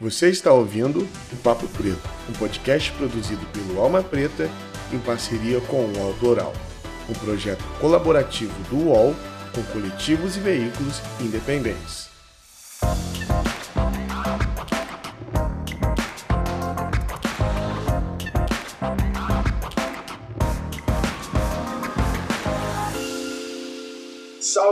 Você está ouvindo o Papo Preto, um podcast produzido pelo Alma Preta em parceria com o UOL Doral, um projeto colaborativo do UOL com coletivos e veículos independentes.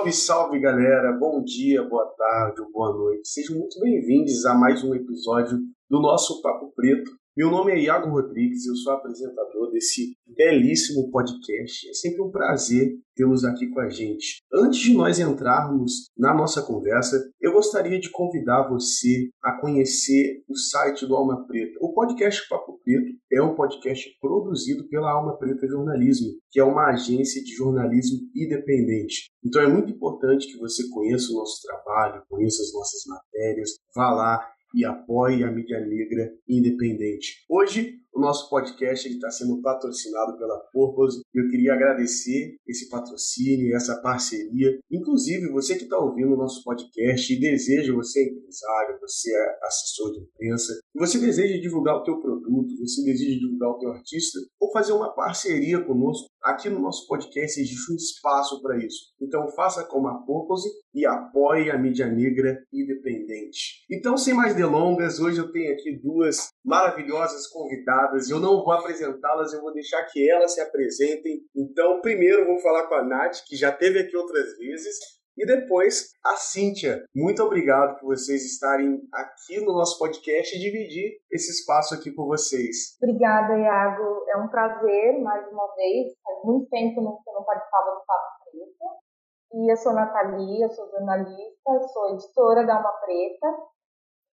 Salve, salve galera! Bom dia, boa tarde boa noite. Sejam muito bem-vindos a mais um episódio do nosso Papo Preto. Meu nome é Iago Rodrigues, eu sou apresentador desse belíssimo podcast. É sempre um prazer tê-los aqui com a gente. Antes de nós entrarmos na nossa conversa, eu gostaria de convidar você a conhecer o site do Alma Preta. O podcast Papo Preto é um podcast produzido pela Alma Preta Jornalismo, que é uma agência de jornalismo independente. Então é muito importante que você conheça o nosso trabalho, conheça as nossas matérias, vá lá e apoie a mídia negra independente. Hoje, o nosso podcast está sendo patrocinado pela Purpose e eu queria agradecer esse patrocínio, essa parceria. Inclusive, você que está ouvindo o nosso podcast e deseja, você é empresário, você é assessor de imprensa, você deseja divulgar o teu produto, você deseja divulgar o teu artista ou fazer uma parceria conosco, aqui no nosso podcast existe um espaço para isso. Então faça como a Purpose e apoie a mídia negra independente. Então, sem mais delongas, hoje eu tenho aqui duas maravilhosas convidadas. Eu não vou apresentá-las, eu vou deixar que elas se apresentem. Então, primeiro vou falar com a Nath, que já teve aqui outras vezes, e depois a Cíntia. Muito obrigado por vocês estarem aqui no nosso podcast e dividir esse espaço aqui com vocês. Obrigada, Iago. É um prazer, mais uma vez. Faz muito tempo que eu não participava do Papo Preto. E eu sou Nathalie, eu sou jornalista, sou editora da Alma Preta.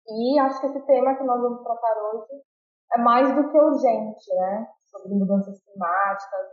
E acho que esse tema que nós vamos tratar hoje é mais do que urgente, né? Sobre mudanças climáticas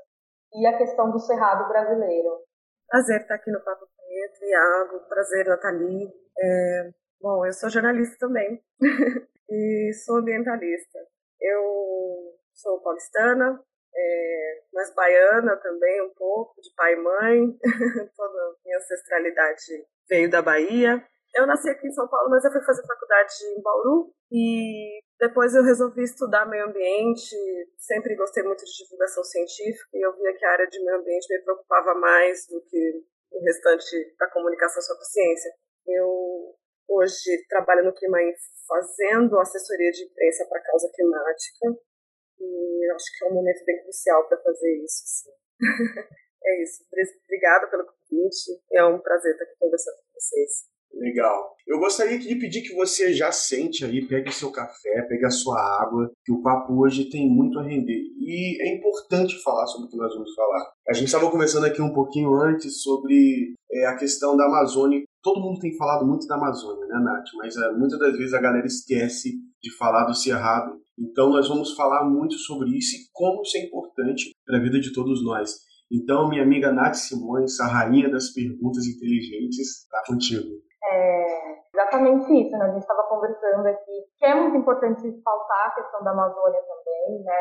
e a questão do cerrado brasileiro. Prazer estar aqui no Papo Preto, Iago. Prazer, Nathalie. É, bom, eu sou jornalista também e sou ambientalista. Eu sou paulistana, é, mas baiana também, um pouco, de pai e mãe. Toda a minha ancestralidade veio da Bahia. Eu nasci aqui em São Paulo, mas eu fui fazer faculdade em Bauru e depois eu resolvi estudar meio ambiente. Sempre gostei muito de divulgação científica e eu via que a área de meio ambiente me preocupava mais do que o restante da comunicação sobre ciência. Eu hoje trabalho no Clima fazendo assessoria de imprensa para a causa climática e acho que é um momento bem crucial para fazer isso. Assim. é isso. Obrigada pelo convite. É um prazer estar aqui conversando com vocês. Legal. Eu gostaria de pedir que você já sente aí, pegue seu café, pegue a sua água, que o papo hoje tem muito a render. E é importante falar sobre o que nós vamos falar. A gente estava conversando aqui um pouquinho antes sobre é, a questão da Amazônia. Todo mundo tem falado muito da Amazônia, né, Nath? Mas é, muitas das vezes a galera esquece de falar do Cerrado. Então nós vamos falar muito sobre isso e como isso é importante para a vida de todos nós. Então, minha amiga Nath Simões, a rainha das perguntas inteligentes, está contigo. É exatamente isso, né? A gente estava conversando aqui que é muito importante pautar a questão da Amazônia também, né?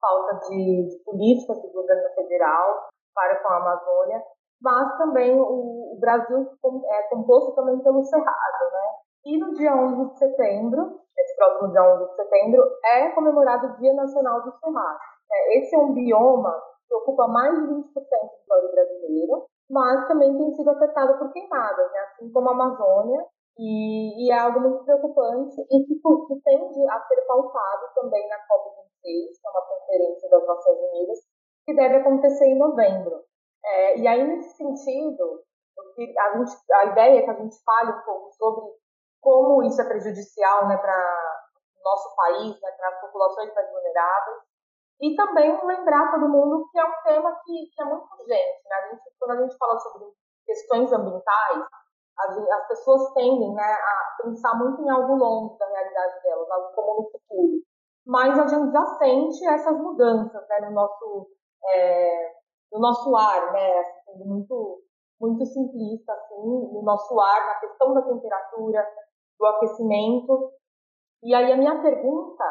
Falta de, de políticas do governo federal para com a Amazônia, mas também o, o Brasil é composto também pelo Cerrado, né? E no dia 11 de setembro, esse próximo dia 11 de setembro, é comemorado o Dia Nacional do Cerrado. É, esse é um bioma que ocupa mais de 20% do território brasileiro mas também tem sido afetada por queimadas, né? assim como a Amazônia, e, e, é algo muito preocupante e que, que tende a ser pautado também na COP26, que é uma conferência das Nações Unidas, que deve acontecer em novembro. É, e aí, nesse sentido, a, gente, a ideia é que a gente fale um pouco sobre como isso é prejudicial né, para o nosso país, né, para as populações mais vulneráveis, e também lembrar todo mundo que é um tema que, que é muito urgente. Né? A gente, quando a gente fala sobre questões ambientais, as, as pessoas tendem né, a pensar muito em algo longe da realidade delas, algo como no futuro. Mas a gente já sente essas mudanças né, no, nosso, é, no nosso ar, né, assim, muito, muito simplista, assim, no nosso ar, na questão da temperatura, do aquecimento. E aí a minha pergunta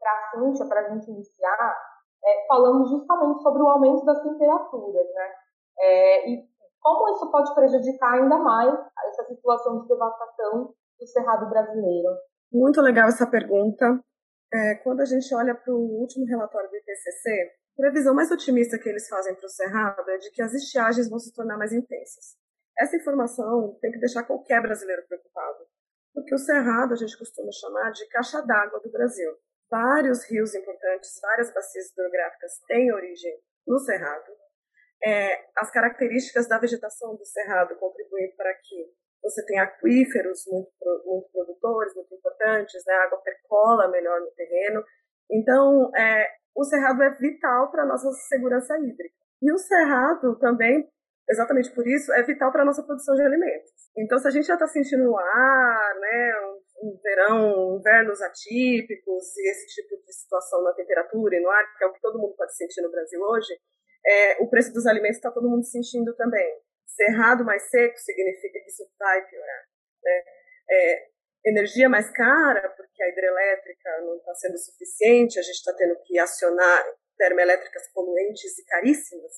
para a Cíntia, para a gente iniciar, é, falando justamente sobre o aumento das temperaturas, né? É, e como isso pode prejudicar ainda mais essa situação de devastação do cerrado brasileiro. Muito legal essa pergunta. É, quando a gente olha para o último relatório do IPCC, a previsão mais otimista que eles fazem para o Cerrado é de que as estiagens vão se tornar mais intensas. Essa informação tem que deixar qualquer brasileiro preocupado, porque o Cerrado a gente costuma chamar de caixa d'água do Brasil. Vários rios importantes, várias bacias hidrográficas têm origem no Cerrado. É, as características da vegetação do Cerrado contribuem para que você tenha aquíferos muito, muito produtores, muito importantes, né? a água percola melhor no terreno. Então, é, o cerrado é vital para a nossa segurança hídrica. E o cerrado também, exatamente por isso, é vital para a nossa produção de alimentos. Então, se a gente já está sentindo no ar, né, um verão, invernos atípicos e esse tipo de situação na temperatura e no ar, que é o que todo mundo pode sentir no Brasil hoje, é, o preço dos alimentos está todo mundo sentindo também. Cerrado mais seco significa que isso vai piorar. Né? É, energia mais cara, porque a hidrelétrica não está sendo suficiente, a gente está tendo que acionar termoelétricas poluentes e caríssimas.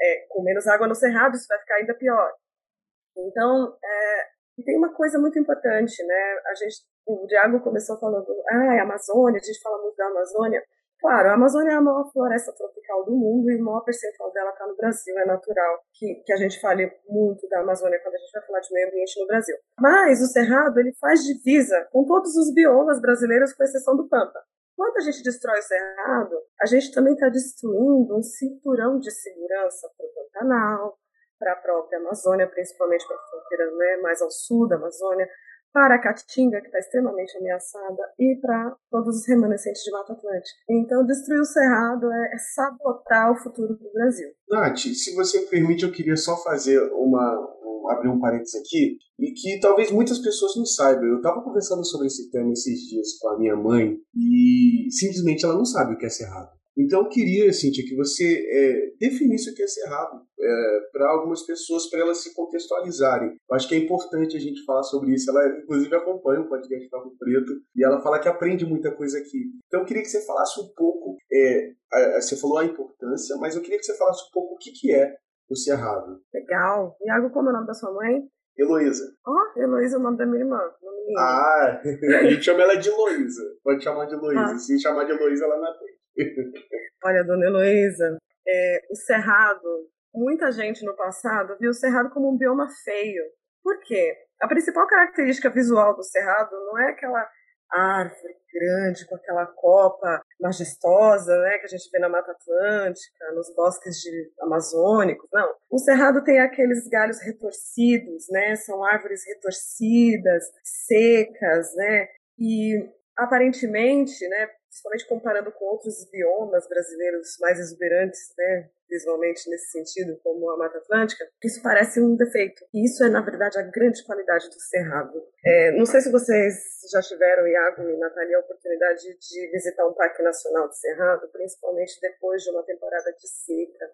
É, com menos água no cerrado, isso vai ficar ainda pior. Então, é, tem uma coisa muito importante, né? A gente, o Diago começou falando, ah, é a Amazônia, a gente fala muito da Amazônia. Claro, a Amazônia é a maior floresta tropical do mundo e o maior percentual dela está no Brasil. É natural que, que a gente fale muito da Amazônia quando a gente vai falar de meio ambiente no Brasil. Mas o Cerrado ele faz divisa com todos os biomas brasileiros, com exceção do Pampa. Quando a gente destrói o Cerrado, a gente também está destruindo um cinturão de segurança para o Pantanal, para a própria Amazônia, principalmente para a fronteira né, mais ao sul da Amazônia, para a Caatinga, que está extremamente ameaçada, e para todos os remanescentes de Mata Atlântica. Então, destruir o Cerrado é, é sabotar o futuro do Brasil. Nath, se você me permite, eu queria só fazer uma. Um, abrir um parênteses aqui, e que talvez muitas pessoas não saibam. Eu estava conversando sobre esse tema esses dias com a minha mãe, e simplesmente ela não sabe o que é Cerrado. Então eu queria, Cintia, que você é, definisse o que é cerrado é, para algumas pessoas, para elas se contextualizarem. Eu acho que é importante a gente falar sobre isso. Ela, inclusive, acompanha o podcast Papo Preto e ela fala que aprende muita coisa aqui. Então eu queria que você falasse um pouco, é, a, você falou a importância, mas eu queria que você falasse um pouco o que, que é o cerrado. Legal. Iago, como é o nome da sua mãe? Heloísa. Ó, oh, Heloísa é o nome da minha irmã. Ah, a gente chama ela de Heloísa. Pode chamar de Heloísa. Ah. Se chamar de Heloísa, ela não atende. Olha, dona Heloísa, é, o cerrado, muita gente no passado viu o cerrado como um bioma feio. Por quê? A principal característica visual do cerrado não é aquela árvore grande com aquela copa majestosa, né, que a gente vê na Mata Atlântica, nos bosques de amazônicos. Não, o cerrado tem aqueles galhos retorcidos, né? São árvores retorcidas, secas, né? E aparentemente, né, principalmente comparando com outros biomas brasileiros mais exuberantes, né, visualmente nesse sentido, como a Mata Atlântica, isso parece um defeito. E isso é, na verdade, a grande qualidade do Cerrado. É, não sei se vocês já tiveram, Iago e Natalia, a oportunidade de visitar um Parque Nacional do Cerrado, principalmente depois de uma temporada de seca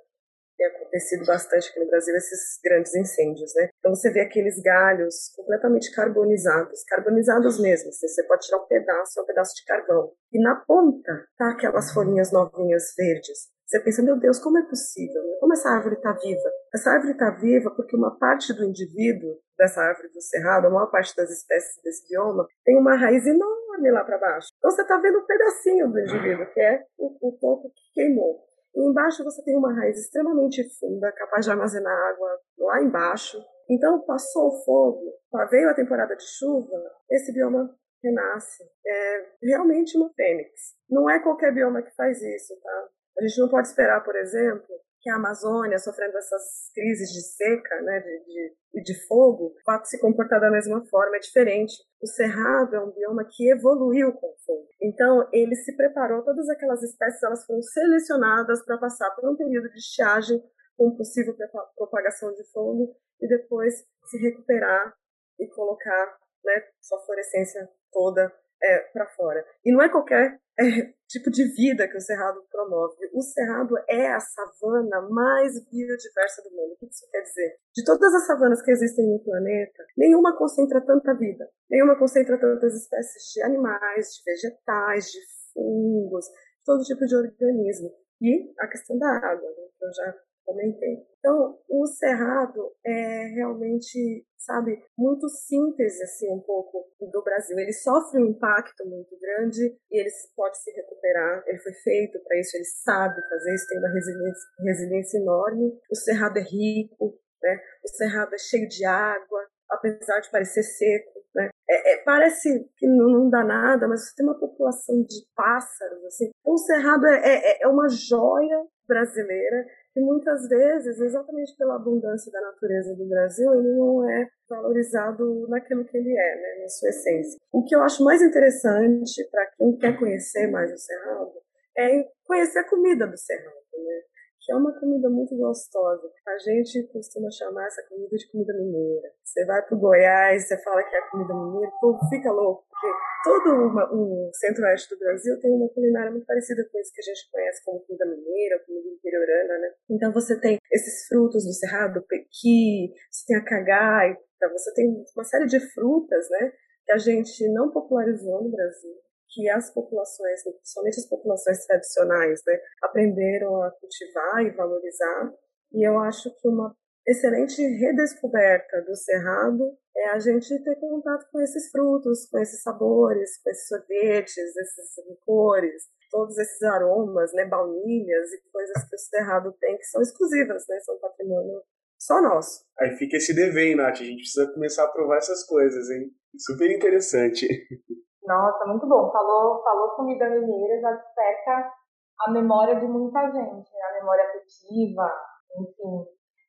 tem acontecido bastante aqui no Brasil esses grandes incêndios, né? Então você vê aqueles galhos completamente carbonizados, carbonizados mesmo. Assim, você pode tirar um pedaço, é um pedaço de carvão. E na ponta tá aquelas folhinhas novinhas verdes. Você pensa, meu Deus, como é possível? Como essa árvore está viva? Essa árvore está viva porque uma parte do indivíduo dessa árvore do cerrado, a maior parte das espécies desse bioma, tem uma raiz enorme lá para baixo. Então você está vendo um pedacinho do indivíduo, que é o, o topo que queimou. Embaixo você tem uma raiz extremamente funda, capaz de armazenar água lá embaixo. Então, passou o fogo, veio a temporada de chuva, esse bioma renasce. É realmente uma fênix. Não é qualquer bioma que faz isso, tá? A gente não pode esperar, por exemplo, que a Amazônia, sofrendo essas crises de seca, né, de, de, de fogo, vá se comportar da mesma forma, é diferente. O Cerrado é um bioma que evoluiu com o fogo. Então, ele se preparou, todas aquelas espécies elas foram selecionadas para passar por um período de estiagem com possível propagação de fogo e depois se recuperar e colocar né, sua florescência toda é, para fora. E não é qualquer é, tipo de vida que o Cerrado promove. O Cerrado é a savana mais biodiversa do mundo. O que isso quer dizer? De todas as savanas que existem no planeta, nenhuma concentra tanta vida, nenhuma concentra tantas espécies de animais, de vegetais, de fungos, todo tipo de organismo. E a questão da água, né, que eu já comentei. Então, o cerrado é realmente sabe, muito síntese, assim, um pouco do Brasil. Ele sofre um impacto muito grande e ele pode se recuperar. Ele foi feito para isso, ele sabe fazer isso, tem uma resiliência, resiliência enorme. O Cerrado é rico, né? O Cerrado é cheio de água, apesar de parecer seco, né? É, é, parece que não, dá nada, mas tem uma população de pássaros, assim. Então, o Cerrado é, é, é uma joia brasileira que muitas vezes, exatamente pela abundância da natureza do Brasil, ele não é valorizado naquilo que ele é, né, na sua essência. O que eu acho mais interessante para quem quer conhecer mais o Cerrado é conhecer a comida do Cerrado, né? Que é uma comida muito gostosa. A gente costuma chamar essa comida de comida mineira. Você vai para o Goiás, você fala que é comida mineira, o povo fica louco, porque todo uma, o centro-oeste do Brasil tem uma culinária muito parecida com isso que a gente conhece como comida mineira, comida interiorana, né? Então você tem esses frutos do cerrado, pequi, você tem a cagaita, você tem uma série de frutas, né? Que a gente não popularizou no Brasil que as populações, principalmente as populações tradicionais, né, aprenderam a cultivar e valorizar. E eu acho que uma excelente redescoberta do cerrado é a gente ter contato com esses frutos, com esses sabores, com esses sorvetes, esses licores, todos esses aromas, né, baunilhas e coisas que o cerrado tem que são exclusivas, né, são patrimônio só nosso. Aí fica esse dever, hein, Nath? A gente precisa começar a provar essas coisas, hein? Super interessante. Nossa, muito bom. Falou, falou comida mineira, já desperta a memória de muita gente, né? a memória afetiva, enfim.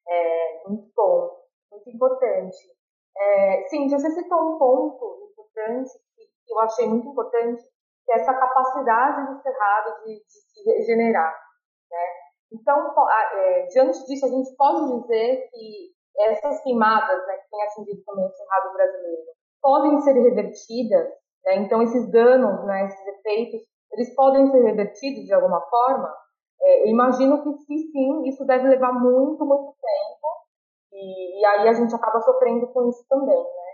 É, muito bom, muito importante. É, sim, você citou um ponto importante, que eu achei muito importante, que é essa capacidade do cerrado de, de se regenerar. Né? Então, é, diante disso, a gente pode dizer que essas queimadas né, que têm atingido também o cerrado brasileiro podem ser revertidas né? Então, esses danos, né, esses efeitos, eles podem ser revertidos de alguma forma? É, imagino que se sim, isso deve levar muito, muito tempo, e, e aí a gente acaba sofrendo com isso também, né?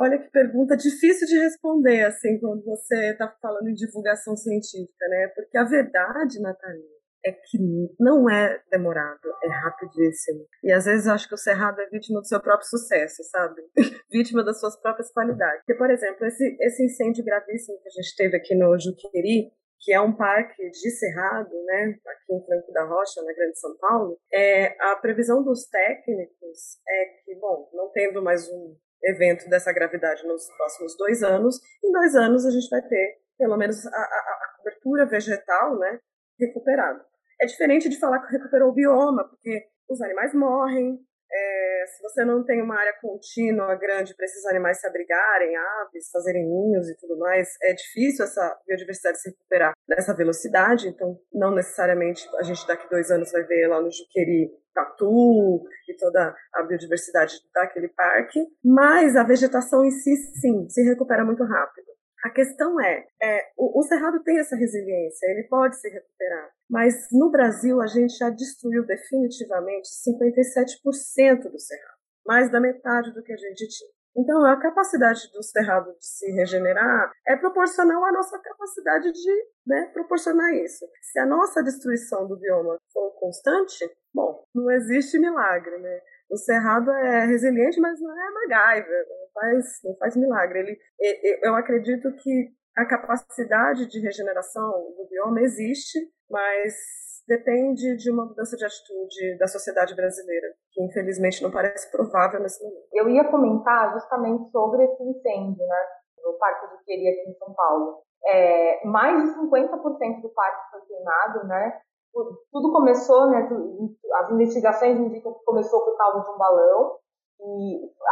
Olha que pergunta difícil de responder, assim, quando você está falando em divulgação científica, né? Porque a verdade, Nathalie, é que não é demorado, é rapidíssimo. E às vezes eu acho que o Cerrado é vítima do seu próprio sucesso, sabe? vítima das suas próprias qualidades. Porque, por exemplo, esse, esse incêndio gravíssimo que a gente teve aqui no Juqueri, que é um parque de cerrado, né, aqui em Franco da Rocha, na Grande São Paulo, é, a previsão dos técnicos é que, bom, não tendo mais um evento dessa gravidade nos próximos dois anos, em dois anos a gente vai ter pelo menos a, a, a cobertura vegetal, né, recuperado. É diferente de falar que recuperou o bioma, porque os animais morrem, é, se você não tem uma área contínua grande para esses animais se abrigarem, aves, fazerem ninhos e tudo mais, é difícil essa biodiversidade se recuperar nessa velocidade. Então, não necessariamente a gente daqui dois anos vai ver lá no Juqueri tatu e toda a biodiversidade daquele parque, mas a vegetação em si, sim, se recupera muito rápido. A questão é, é o, o, cerrado tem essa resiliência, ele pode se recuperar, mas no Brasil a gente já destruiu definitivamente 57% do cerrado, mais da metade do que a gente tinha. Então, a capacidade do cerrado de se regenerar é proporcional à nossa capacidade de né, proporcionar isso. Se a nossa destruição do bioma for constante, bom, não existe milagre, né? O Cerrado é resiliente, mas não é MacGyver, não faz, não faz milagre. Ele, eu acredito que a capacidade de regeneração do bioma existe, mas depende de uma mudança de atitude da sociedade brasileira, que infelizmente não parece provável nesse momento. Eu ia comentar justamente sobre esse incêndio, né, no Parque de Queria aqui em São Paulo. É, mais de 50% do parque foi queimado, né? tudo começou, né, as investigações indicam que começou por causa de um balão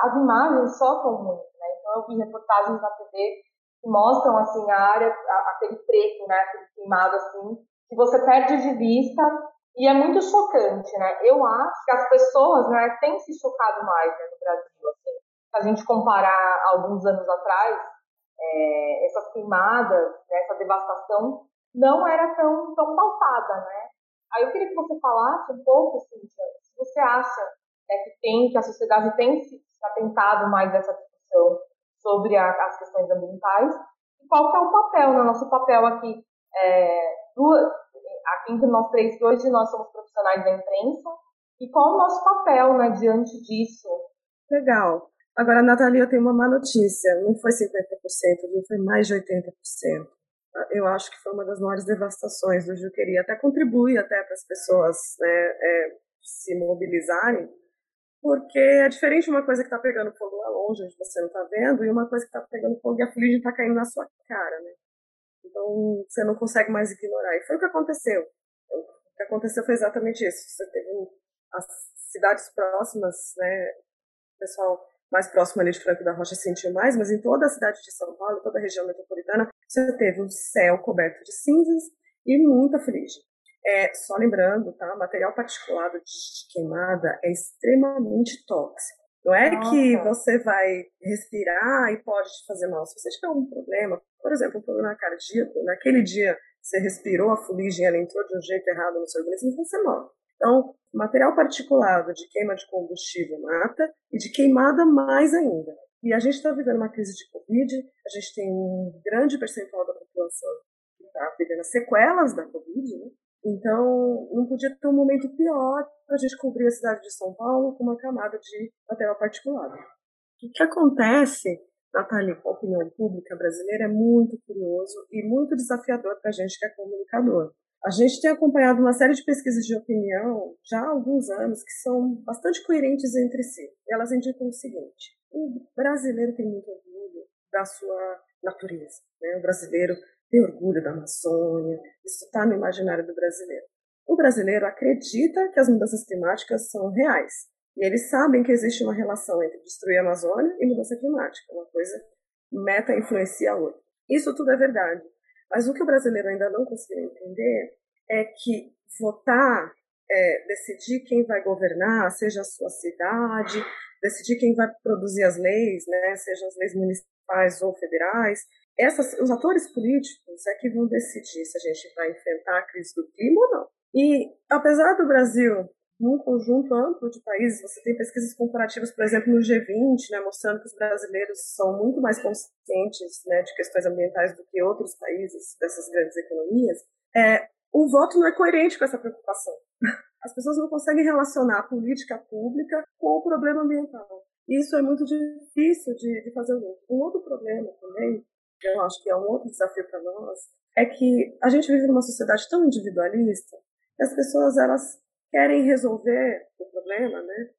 as imagens chocam muito, né? Então eu vi reportagens na TV que mostram assim a área, aquele preto, né, aquele queimado assim, que você perde de vista e é muito chocante, né? Eu acho que as pessoas, né, têm se chocado mais né, no Brasil, assim. Se a gente comparar alguns anos atrás, é, essas queimadas, né, essa devastação não era tão, tão pautada, né? Aí eu queria que você falasse um pouco, Cíntia, se você acha né, que tem, que a sociedade tem se atentado mais dessa discussão sobre a, as questões ambientais e qual que é o papel, né, nosso papel aqui, é, do, aqui entre nós três, que hoje nós somos profissionais da imprensa, e qual o nosso papel né, diante disso? Legal. Agora, Nathalie, eu tenho uma má notícia. Não foi 50%, viu? Foi mais de 80%. Eu acho que foi uma das maiores devastações do Juqueri. Até contribui até para as pessoas né, é, se mobilizarem, porque é diferente uma coisa que está pegando fogo lá longe, onde você não está vendo, e uma coisa que está pegando fogo e a fuligem está caindo na sua cara, né? Então, você não consegue mais ignorar. E foi o que aconteceu. O que aconteceu foi exatamente isso. Você teve as cidades próximas, né, o pessoal mais próximo ali de Franco da Rocha sentiu mais, mas em toda a cidade de São Paulo, toda a região metropolitana, você teve um céu coberto de cinzas e muita fuligem. É, só lembrando, tá? Material particulado de queimada é extremamente tóxico. Não é Nossa. que você vai respirar e pode te fazer mal. Se você tiver um problema, por exemplo, um problema cardíaco, naquele dia você respirou a fuligem, ela entrou de um jeito errado no seu organismo, você morre. Então, material particulado de queima de combustível mata e de queimada mais ainda. E a gente está vivendo uma crise de Covid, a gente tem um grande percentual da população que está vivendo as sequelas da Covid, né? Então, não podia ter um momento pior para a gente cobrir a cidade de São Paulo com uma camada de material particulado. O que acontece, Natália, com a opinião pública brasileira é muito curioso e muito desafiador para a gente que é comunicador. A gente tem acompanhado uma série de pesquisas de opinião já há alguns anos que são bastante coerentes entre si. Elas indicam o seguinte: o brasileiro tem muito orgulho da sua natureza. Né? O brasileiro tem orgulho da Amazônia, isso está no imaginário do brasileiro. O brasileiro acredita que as mudanças climáticas são reais. E eles sabem que existe uma relação entre destruir a Amazônia e mudança climática. Uma coisa meta influencia a outra. Isso tudo é verdade. Mas o que o brasileiro ainda não conseguiu entender é que votar, é, decidir quem vai governar, seja a sua cidade, decidir quem vai produzir as leis, né, sejam as leis municipais ou federais, essas, os atores políticos é que vão decidir se a gente vai enfrentar a crise do clima ou não. E apesar do Brasil num conjunto amplo de países, você tem pesquisas comparativas, por exemplo, no G20, né, mostrando que os brasileiros são muito mais conscientes né, de questões ambientais do que outros países dessas grandes economias, é, o voto não é coerente com essa preocupação. As pessoas não conseguem relacionar a política pública com o problema ambiental. Isso é muito difícil de, de fazer. Um outro problema também, eu acho que é um outro desafio para nós, é que a gente vive numa sociedade tão individualista que as pessoas elas querem resolver o problema, né?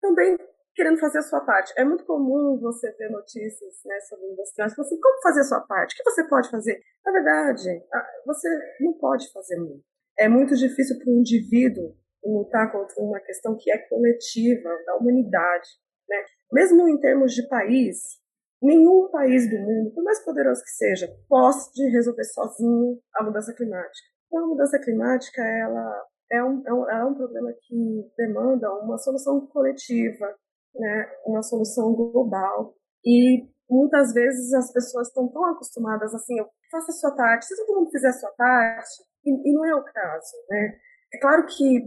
Também querendo fazer a sua parte. É muito comum você ver notícias né, sobre industriais, assim, como fazer a sua parte? O que você pode fazer? Na verdade, você não pode fazer muito. É muito difícil para o indivíduo lutar contra uma questão que é coletiva, da humanidade. Né? Mesmo em termos de país, nenhum país do mundo, por mais poderoso que seja, pode resolver sozinho a mudança climática. Então, a mudança climática, ela é um, é um, é um problema que demanda uma solução coletiva, né, uma solução global. E muitas vezes as pessoas estão tão acostumadas assim, faça a sua parte, se todo mundo fizer a sua parte, e, e não é o caso, né? É claro que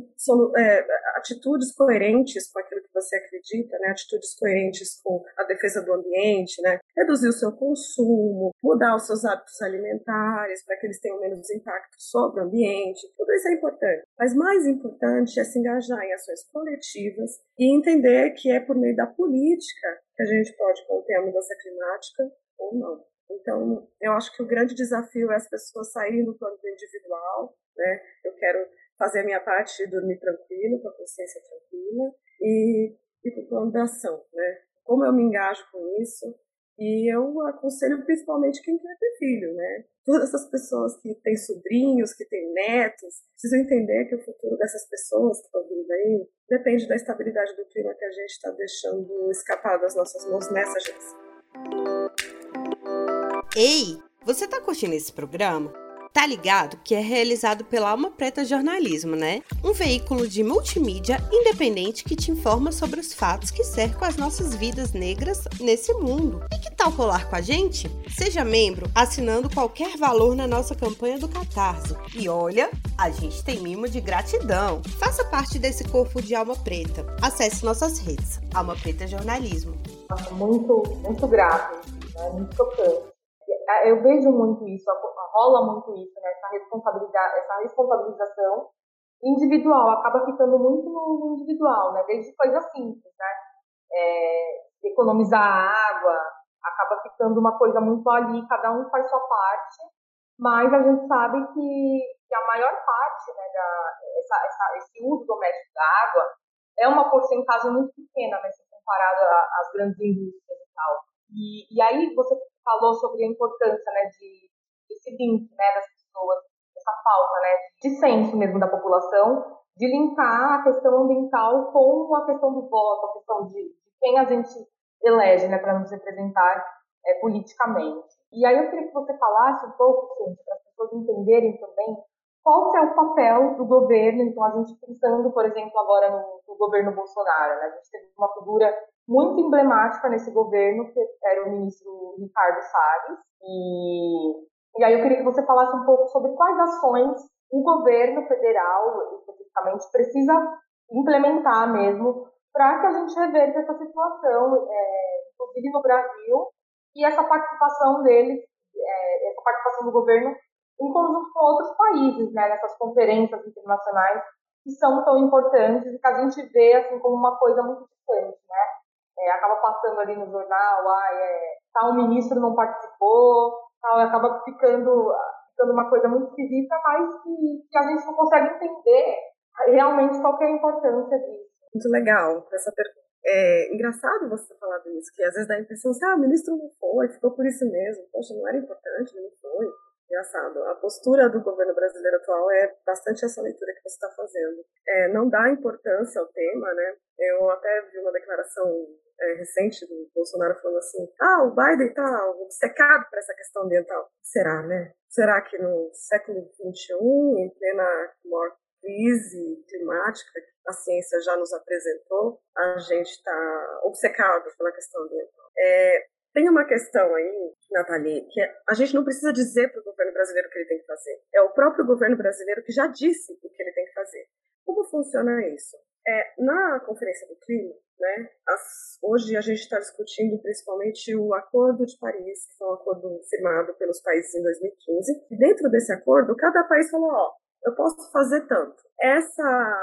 é, atitudes coerentes com aquilo que você acredita, né, atitudes coerentes com a defesa do ambiente, né, reduzir o seu consumo, mudar os seus hábitos alimentares para que eles tenham menos impacto sobre o ambiente, tudo isso é importante. Mas mais importante é se engajar em ações coletivas e entender que é por meio da política que a gente pode conter a mudança climática ou não. Então, eu acho que o grande desafio é as pessoas saírem do plano individual, né? Eu quero fazer a minha parte dormir tranquilo, com a consciência tranquila, e ir para o plano da ação, né? Como eu me engajo com isso, e eu aconselho principalmente quem quer ter filho, né? Todas essas pessoas que têm sobrinhos, que têm netos, precisam entender que o futuro dessas pessoas que estão vindo aí depende da estabilidade do clima que a gente está deixando escapar das nossas mãos nessa geração. Ei, você está curtindo esse programa? Tá ligado que é realizado pela Alma Preta Jornalismo, né? Um veículo de multimídia independente que te informa sobre os fatos que cercam as nossas vidas negras nesse mundo. E que tal colar com a gente? Seja membro assinando qualquer valor na nossa campanha do Catarse. E olha, a gente tem mimo de gratidão. Faça parte desse corpo de Alma Preta. Acesse nossas redes. Alma Preta Jornalismo. Muito, muito grato, né? muito tocante. Eu vejo muito isso rola muito isso, né? Essa responsabilidade, essa responsabilização individual, acaba ficando muito no individual, né? Desde coisas simples, né? é, economizar água, acaba ficando uma coisa muito ali, cada um faz sua parte, mas a gente sabe que, que a maior parte, né, da, essa, essa, esse uso doméstico da água é uma porcentagem muito pequena, né, se comparado às grandes indústrias e tal. E, e aí você falou sobre a importância, né, de, link, né, das pessoas, essa falta, né, de senso mesmo da população, de linkar a questão ambiental com a questão do voto, a questão de, de quem a gente elege, né, para nos representar é, politicamente. E aí eu queria que você falasse um pouco, gente, para as pessoas entenderem também qual é o papel do governo. Então, a gente pensando, por exemplo, agora no, no governo Bolsonaro, né, a gente teve uma figura muito emblemática nesse governo, que era o ministro Ricardo Salles. E, e aí eu queria que você falasse um pouco sobre quais ações o governo federal, especificamente, precisa implementar mesmo para que a gente reverta essa situação, é, inclusive no Brasil, e essa participação deles, é, essa participação do governo em conjunto com outros países, né, nessas conferências internacionais que são tão importantes e que a gente vê assim como uma coisa muito distante, né? É, acaba passando ali no jornal, ah, é, tal ministro não participou, tal, acaba ficando, ficando uma coisa muito esquisita, mas que, que a gente não consegue entender realmente qual é a importância disso. Muito legal essa pergunta. É engraçado você falar disso, que às vezes dá a impressão assim, ah, o ministro não foi, ficou por isso mesmo. Poxa, não era importante, não foi. Engraçado. A postura do governo brasileiro atual é bastante essa leitura que você está fazendo. É, não dá importância ao tema, né? Eu até vi uma declaração é, recente do Bolsonaro falando assim: ah, o Biden está obcecado por essa questão ambiental. Será, né? Será que no século XXI, em plena maior crise climática que a ciência já nos apresentou, a gente está obcecado pela questão ambiental? É, tem uma questão aí, Nathalie, que é, a gente não precisa dizer para o governo brasileiro o que ele tem que fazer. É o próprio governo brasileiro que já disse o que ele tem que fazer. Como funciona isso? É, na Conferência do Clima, né, as, hoje a gente está discutindo principalmente o Acordo de Paris, que foi um acordo firmado pelos países em 2015. E dentro desse acordo, cada país falou: ó, eu posso fazer tanto. Essa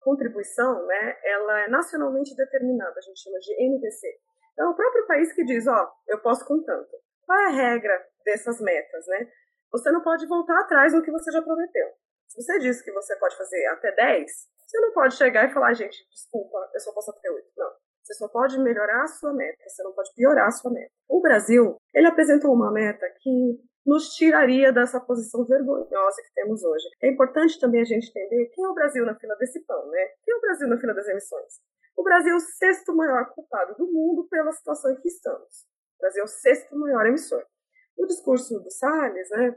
contribuição, né, ela é nacionalmente determinada, a gente chama de NDC. Então, o próprio país que diz, ó, eu posso com tanto. Qual é a regra dessas metas, né? Você não pode voltar atrás no que você já prometeu. Se você disse que você pode fazer até 10, você não pode chegar e falar, gente, desculpa, eu só posso até 8. Não. Você só pode melhorar a sua meta, você não pode piorar a sua meta. O Brasil, ele apresentou uma meta que nos tiraria dessa posição vergonhosa que temos hoje. É importante também a gente entender quem é o Brasil na fila desse pão, né? Quem é o Brasil na fila das emissões? O Brasil é o sexto maior culpado do mundo pela situação em que estamos. O Brasil é o sexto maior emissor. O discurso do Salles, né,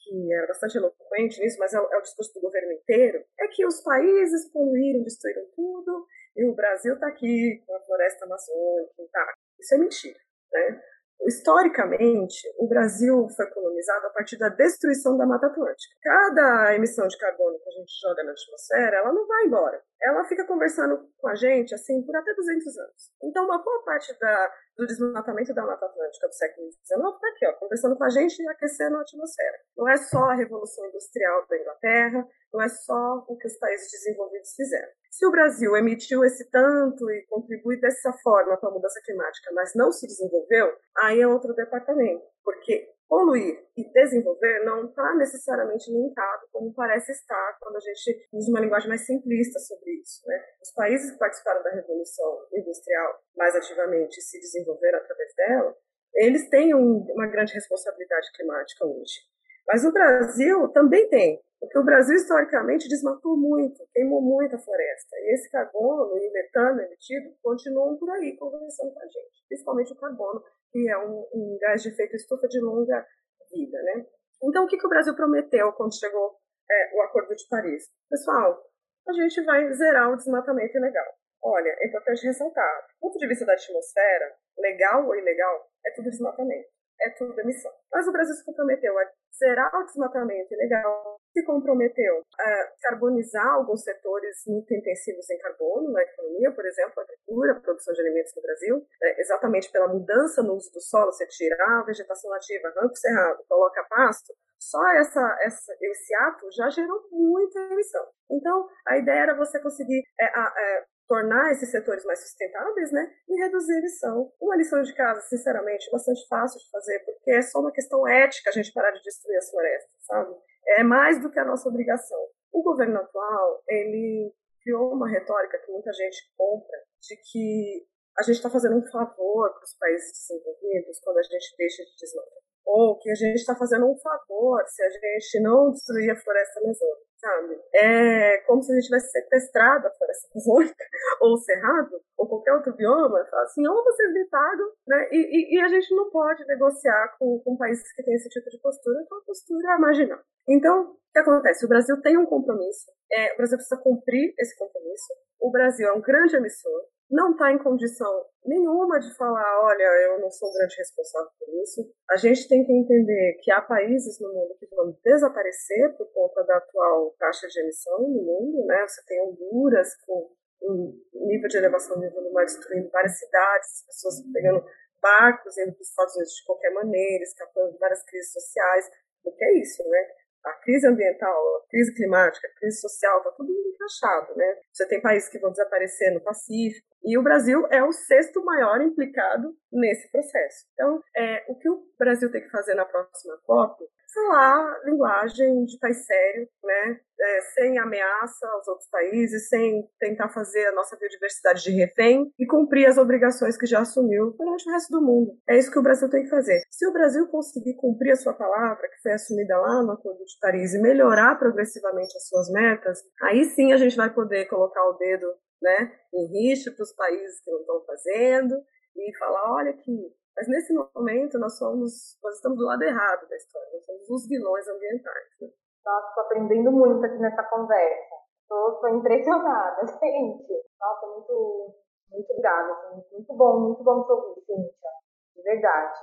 que é bastante eloquente nisso, mas é o, é o discurso do governo inteiro, é que os países poluíram, destruíram tudo, e o Brasil está aqui com a floresta amazônica intacta. Isso é mentira. Né? Historicamente, o Brasil foi colonizado a partir da destruição da Mata Atlântica. Cada emissão de carbono que a gente joga na atmosfera, ela não vai embora. Ela fica conversando com a gente assim por até 200 anos. Então, uma boa parte da, do desmatamento da Mata Atlântica do século XIX está aqui, ó, conversando com a gente e aquecendo a atmosfera. Não é só a Revolução Industrial da Inglaterra, não é só o que os países desenvolvidos fizeram. Se o Brasil emitiu esse tanto e contribui dessa forma para a mudança climática, mas não se desenvolveu, aí é outro departamento, porque poluir e desenvolver não está necessariamente linkado como parece estar quando a gente usa uma linguagem mais simplista sobre isso. Né? Os países que participaram da Revolução Industrial mais ativamente se desenvolveram através dela, eles têm um, uma grande responsabilidade climática hoje. Mas o Brasil também tem, porque o Brasil, historicamente, desmatou muito, queimou muita floresta. E esse carbono e metano emitido continuam por aí conversando com a gente, principalmente o carbono, que é um, um gás de efeito estufa de longa vida. Né? Então, o que, que o Brasil prometeu quando chegou é, o Acordo de Paris? Pessoal, a gente vai zerar o desmatamento ilegal. Olha, é importante ressaltar, do ponto de vista da atmosfera, legal ou ilegal, é tudo desmatamento, é tudo emissão. Mas o Brasil se comprometeu a zerar o desmatamento ilegal, se comprometeu a carbonizar alguns setores muito intensivos em carbono na economia, por exemplo, a agricultura, a produção de alimentos no Brasil, né, exatamente pela mudança no uso do solo, você tirar a vegetação nativa, arranca o cerrado, coloca pasto, só essa, essa, esse ato já gerou muita emissão. Então, a ideia era você conseguir é, é, tornar esses setores mais sustentáveis, né, e reduzir a emissão. Uma lição de casa, sinceramente, bastante fácil de fazer, porque é só uma questão ética a gente parar de destruir as florestas, sabe? É mais do que a nossa obrigação. O governo atual, ele criou uma retórica que muita gente compra de que a gente está fazendo um favor para os países desenvolvidos quando a gente deixa de desmatar. Ou que a gente está fazendo um favor se a gente não destruir a floresta amazônica sabe? É como se a gente tivesse sequestrado a floresta amazônica, ou o cerrado, ou qualquer outro bioma, assim, ou vocês me pagam, né? E, e, e, a gente não pode negociar com, com países que têm esse tipo de postura, então a postura é marginal. Então, o que acontece? O Brasil tem um compromisso, é, o Brasil precisa cumprir esse compromisso, o Brasil é um grande emissor, não está em condição nenhuma de falar, olha, eu não sou o grande responsável por isso. A gente tem que entender que há países no mundo que vão desaparecer por conta da atual taxa de emissão no mundo, né? Você tem Honduras com um nível de elevação do nível do mar destruindo várias cidades, as pessoas pegando barcos indo para os Estados Unidos de qualquer maneira, escapando de várias crises sociais, porque é isso, né? A crise ambiental, a crise climática, a crise social, está tudo encaixado, né? Você tem países que vão desaparecer no Pacífico, e o Brasil é o sexto maior implicado nesse processo. Então, é, o que o Brasil tem que fazer na próxima COP falar linguagem de país sério, né? É, sem ameaça aos outros países, sem tentar fazer a nossa biodiversidade de refém e cumprir as obrigações que já assumiu perante o resto do mundo. É isso que o Brasil tem que fazer. Se o Brasil conseguir cumprir a sua palavra, que foi assumida lá no Acordo de Paris, e melhorar progressivamente as suas metas, aí sim a gente vai poder colocar o dedo né, em risco para os países que não estão fazendo e falar, olha aqui, mas nesse momento nós somos, nós estamos do lado errado da história, nós somos os vilões ambientais. Né? Nossa, estou aprendendo muito aqui nessa conversa. Estou impressionada, gente. Nossa, muito, muito grave, assim, muito bom, muito bom te ouvir, Cíntia, de verdade.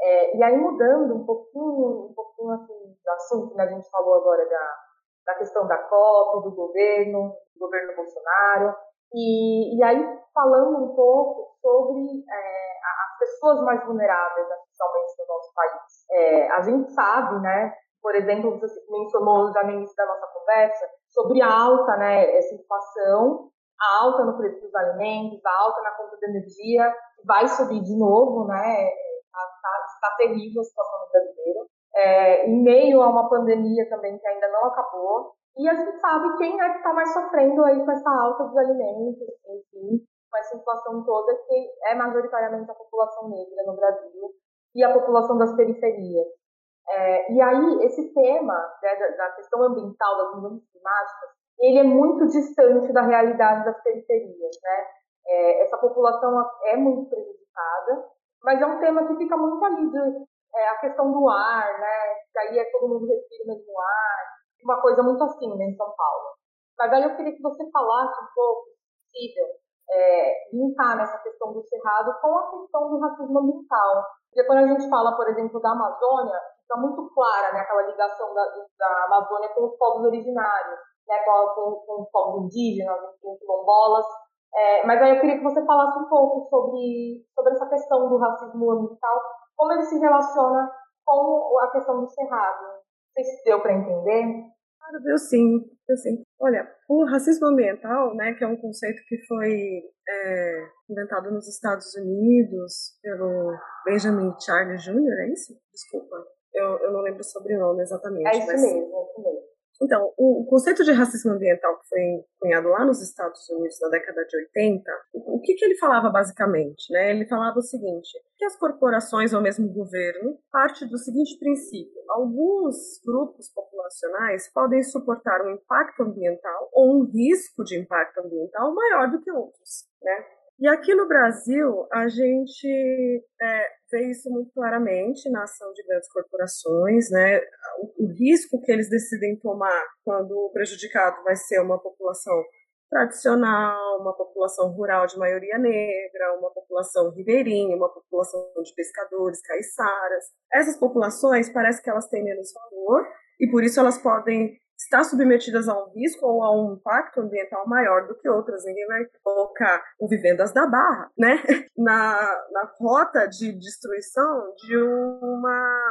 É, e aí mudando um pouquinho, um pouquinho assim do assunto que a gente falou agora da, da questão da COP, do governo, do governo Bolsonaro, e, e aí falando um pouco sobre é, pessoas mais vulneráveis, especialmente no nosso país. É, a gente sabe, né, por exemplo, você mencionou já no início da nossa conversa, sobre a alta, né, essa inflação, a alta no preço dos alimentos, a alta na conta de energia, vai subir de novo, né, está tá, tá terrível a situação no. É, em meio a uma pandemia também que ainda não acabou, e a gente sabe quem é que está mais sofrendo aí com essa alta dos alimentos, enfim, com essa inflação toda, que é majoritariamente a população negra no Brasil e a população das periferias. É, e aí, esse tema né, da, da, questão ambiental, das mudanças climáticas, ele é muito distante da realidade das periferias, né? É, essa população é muito prejudicada, mas é um tema que fica muito ali de, é, a questão do ar, né? Que aí é todo mundo respira o mesmo ar, uma coisa muito assim, né, em São Paulo. Mas aí eu queria que você falasse um pouco, se possível, é, linkar nessa questão do cerrado com a questão do racismo ambiental. Porque quando a gente fala, por exemplo, da Amazônia, fica muito clara né, aquela ligação da, da Amazônia com os povos originários, né, com, com, com os povos indígenas, com quilombolas. É, mas aí eu queria que você falasse um pouco sobre, sobre essa questão do racismo ambiental, como ele se relaciona com a questão do cerrado. Não sei se deu para entender. Claro, deu sim, deu sim. Olha, o racismo ambiental, né, que é um conceito que foi é, inventado nos Estados Unidos pelo Benjamin Charles Jr., é isso? Desculpa, eu, eu não lembro o sobrenome exatamente. É isso mas... mesmo, é isso mesmo. Então, o conceito de racismo ambiental que foi cunhado lá nos Estados Unidos na década de 80, o que, que ele falava basicamente? Né? Ele falava o seguinte, que as corporações ou mesmo o governo parte do seguinte princípio, alguns grupos populacionais podem suportar um impacto ambiental ou um risco de impacto ambiental maior do que outros, né? E aqui no Brasil, a gente é, vê isso muito claramente na ação de grandes corporações, né? O, o, risco que eles decidem tomar quando o prejudicado vai ser uma população tradicional, uma população rural de maioria negra, uma população ribeirinha, uma população de pescadores, caiçaras. Essas populações parece que elas têm menos valor e por isso elas podem estar submetidas a um risco ou a um impacto ambiental maior do que outras. Ninguém vai colocar o Vivendas da Barra né, na, na rota de destruição de uma,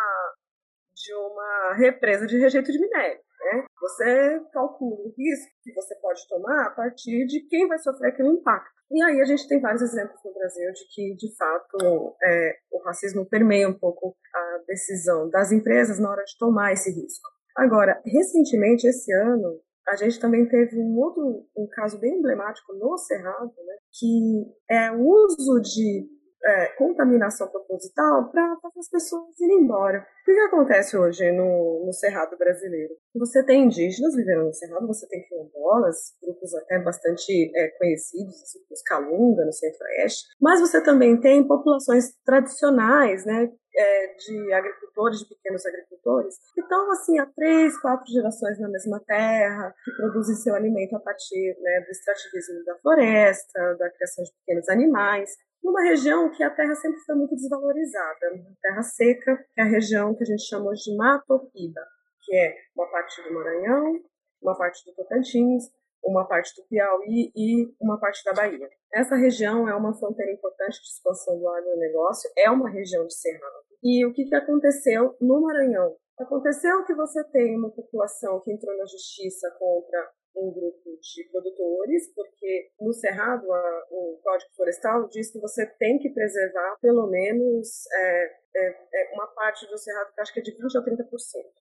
de uma represa de rejeito de minério. Né? Você calcula o risco que você pode tomar a partir de quem vai sofrer aquele impacto. E aí a gente tem vários exemplos no Brasil de que, de fato, é, o racismo permeia um pouco a decisão das empresas na hora de tomar esse risco. Agora, recentemente, esse ano, a gente também teve um outro um caso bem emblemático no Cerrado, né, que é o uso de é, contaminação proposital para as pessoas irem embora. O que, que acontece hoje no, no, Cerrado brasileiro? Você tem indígenas vivendo no Cerrado, você tem quilombolas, grupos até bastante é, conhecidos, assim, os Calunga, no Centro-Oeste, mas você também tem populações tradicionais, né, é, de agricultores, de pequenos agricultores, que estão assim há três, quatro gerações na mesma terra, que produzem seu alimento a partir né, do extrativismo da floresta, da criação de pequenos animais numa região que a terra sempre foi muito desvalorizada, terra seca, que é a região que a gente chama de Mato Piba, que é uma parte do Maranhão, uma parte do Tocantins, uma parte do Piauí e uma parte da Bahia. Essa região é uma fronteira importante de expansão do agronegócio, é uma região de cerrado. E o que, que aconteceu no Maranhão? Aconteceu que você tem uma população que entrou na justiça contra um grupo de produtores, porque no Cerrado a, o Código Florestal diz que você tem que preservar pelo menos é, é, é uma parte do Cerrado que acho que é de 20% a 30%.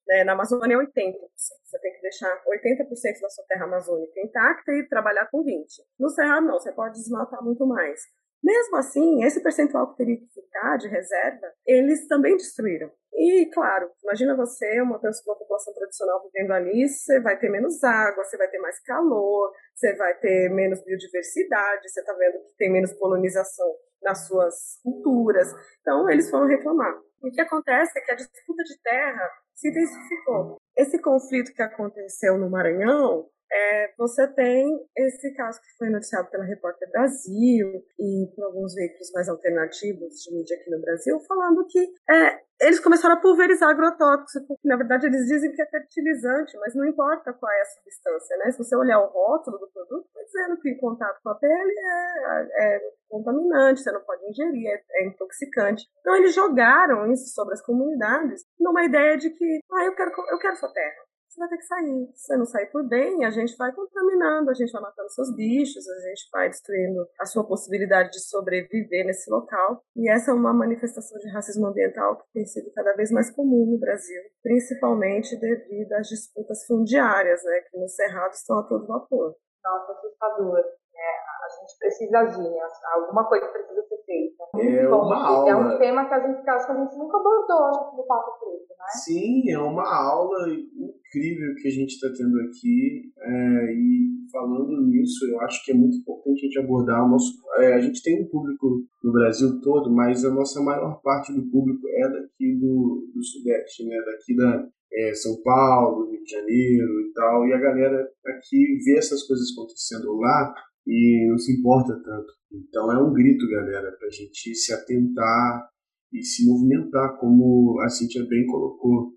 Né? Na Amazônia é 80%. Você tem que deixar 80% da sua terra amazônica intacta e trabalhar com 20%. No Cerrado não, você pode desmatar muito mais. Mesmo assim, esse percentual que teria que ficar de reserva, eles também destruíram. E, claro, imagina você, uma, pessoa, uma população tradicional vivendo ali, você vai ter menos água, você vai ter mais calor, você vai ter menos biodiversidade, você está vendo que tem menos polonização nas suas culturas. Então, eles foram reclamar. E o que acontece é que a disputa de terra se intensificou. Esse conflito que aconteceu no Maranhão é, você tem esse caso que foi noticiado pela Repórter Brasil e por alguns veículos mais alternativos de mídia aqui no Brasil, falando que é, eles começaram a pulverizar agrotóxico, que na verdade eles dizem que é fertilizante, mas não importa qual é a substância, né? Se você olhar o rótulo do produto, está dizendo que em contato com a pele é, é contaminante, você não pode ingerir, é, é, intoxicante. Então eles jogaram isso sobre as comunidades numa ideia de que, ah, eu quero, eu quero sua terra você vai ter que sair. Se você não sair por bem, a gente vai contaminando, a gente vai matando seus bichos, a gente vai destruindo a sua possibilidade de sobreviver nesse local. E essa é uma manifestação de racismo ambiental que tem sido cada vez mais comum no Brasil, principalmente devido às disputas fundiárias, né, que no Cerrado estão a todo vapor. Nossa, assustador. É, a gente precisa agir, né? alguma coisa precisa ser feita. É, uma aula. é um tema que a gente, que a gente nunca abordou no Papo Preto, né? Sim, é uma aula incrível que a gente está tendo aqui. É, e falando nisso, eu acho que é muito importante a gente abordar o nosso. É, a gente tem um público no Brasil todo, mas a nossa maior parte do público é daqui do, do Sudeste, né? Daqui da é, São Paulo, Rio de Janeiro e tal. E a galera aqui vê essas coisas acontecendo lá e não se importa tanto. Então é um grito, galera, para a gente se atentar e se movimentar, como a Cintia bem colocou.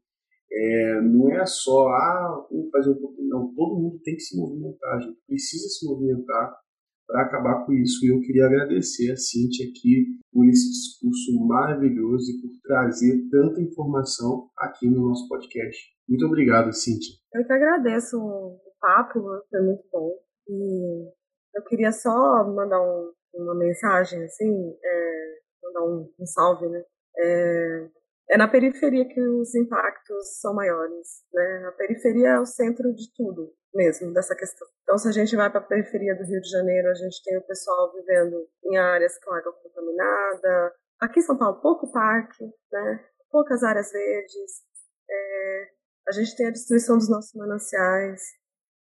É, não é só, ah, vamos fazer um pouquinho, não. Todo mundo tem que se movimentar, a gente precisa se movimentar para acabar com isso. E eu queria agradecer a Cintia aqui por esse discurso maravilhoso e por trazer tanta informação aqui no nosso podcast. Muito obrigado, Cintia. Eu que agradeço o papo, foi muito bom. E eu queria só mandar um, uma mensagem, assim, é, mandar um, um, salve, né? É, é na periferia que os impactos são maiores, né? A periferia é o centro de tudo mesmo, dessa questão. Então, se a gente vai para a periferia do Rio de Janeiro, a gente tem o pessoal vivendo em áreas com água contaminada. Aqui em São Paulo, pouco parque, né? Poucas áreas verdes. É, a gente tem a destruição dos nossos mananciais.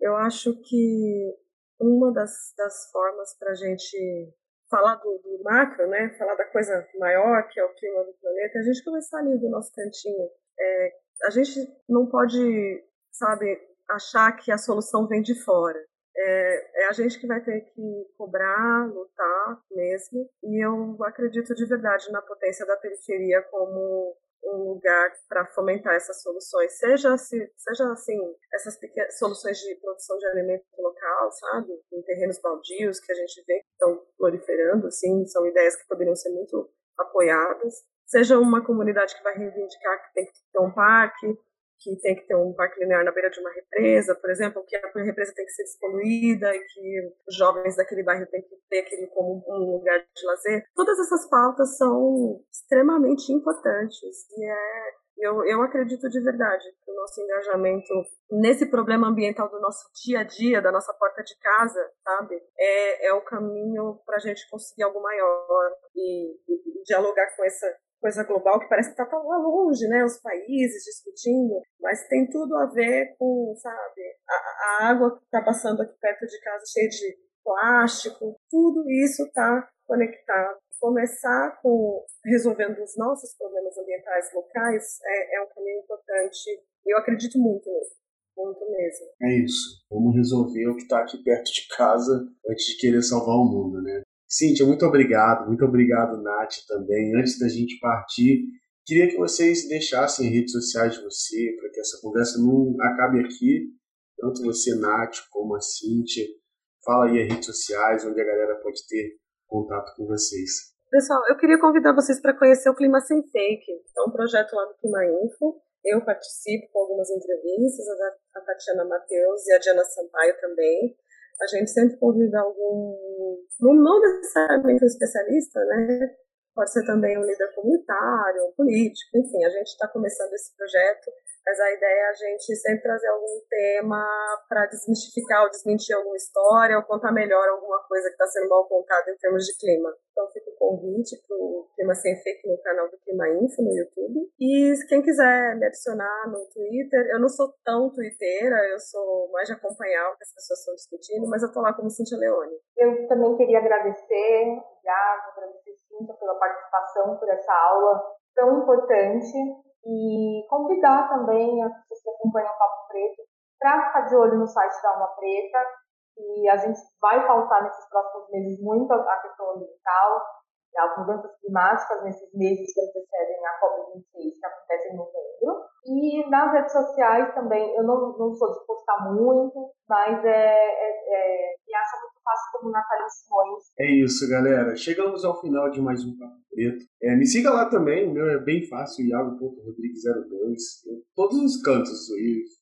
Eu acho que uma das, das formas para a gente falar do, do, macro, né, falar da coisa maior que é o clima do planeta, é a gente começar ali do nosso cantinho. É, a gente não pode, sabe, achar que a solução vem de fora. É, é, a gente que vai ter que cobrar, lutar mesmo. E eu acredito de verdade na potência da periferia como um lugar para fomentar essas soluções, seja, se, seja assim, essas pequenas soluções de produção de alimento local, sabe, em terrenos baldios que a gente vê que estão proliferando, assim, são ideias que poderiam ser muito apoiadas, seja uma comunidade que vai reivindicar que tem que ter um parque, que tem que ter um parque linear na beira de uma represa, por exemplo, que a represa tem que ser despoluída e que os jovens daquele bairro têm que ter aquilo como um lugar de lazer. Todas essas pautas são extremamente importantes e é eu, eu acredito de verdade que o nosso engajamento nesse problema ambiental do nosso dia a dia, da nossa porta de casa, sabe, é, é o caminho para a gente conseguir algo maior e, e, dialogar com essa coisa global que parece que está longe, né, os países discutindo, mas tem tudo a ver com, sabe, a, a água que está passando aqui perto de casa cheia de plástico, tudo isso está conectado começar com resolvendo os nossos problemas ambientais locais é, é um caminho importante. Eu acredito muito nisso. Muito mesmo. É isso. Vamos resolver o que está aqui perto de casa antes de querer salvar o mundo, né? Cíntia, muito obrigado. Muito obrigado, Nath, também. Antes da gente partir, queria que vocês deixassem redes sociais de você, para que essa conversa não acabe aqui. Tanto você, Nath, como a Cíntia. Fala aí as redes sociais, onde a galera pode ter contato com vocês. Pessoal, eu queria convidar vocês para conhecer o Clima Sem Fake. É um projeto lá do Clima Info. Eu participo com algumas entrevistas, a Tatiana Matheus e a Diana Sampaio também. A gente sempre convida algum, não necessariamente um especialista, né? Pode ser também um líder comunitário, um político, enfim, a gente está começando esse projeto mas a ideia é a gente sempre trazer algum tema para desmistificar ou desmentir alguma história ou contar melhor alguma coisa que está sendo mal contada em termos de clima. Então fica o convite para o Clima Sem Fake no canal do Clima Info no YouTube. E quem quiser me adicionar no Twitter, eu não sou tão twitteira, eu sou mais de acompanhar o que as pessoas estão discutindo, mas eu estou lá como Cintia Leone. Eu também queria agradecer, já Cintia pela participação, por essa aula tão importante e convidar também as pessoas que acompanham o Papo Preto para ficar de olho no site da Alma Preta, e a gente vai pautar nesses próximos meses muito a questão ambiental, as mudanças climáticas nesses meses que antecedem a COP26, que acontece em novembro. E nas redes sociais também, eu não, não sou de postar muito, mas é, é, é me acha muito fácil como Natália Simões. É isso, galera. Chegamos ao final de mais um Papo Preto. É, me siga lá também, o meu é bem fácil, iago.rodrigues02. Todos os cantos,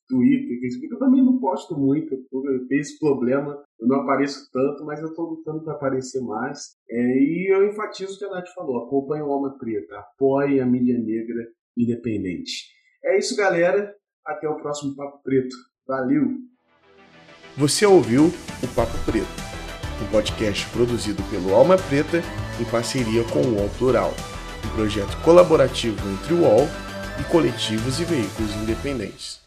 Twitter, Facebook, eu também não posto muito, eu tenho esse problema, eu não apareço tanto, mas eu estou lutando para aparecer mais. É, e eu enfatizo o que a Nath falou, acompanhe o Alma Preta, apoie a mídia negra independente. É isso, galera. Até o próximo Papo Preto. Valeu! Você ouviu o Papo Preto, um podcast produzido pelo Alma Preta em parceria com o UOL Plural, um projeto colaborativo entre o UOL e coletivos e veículos independentes.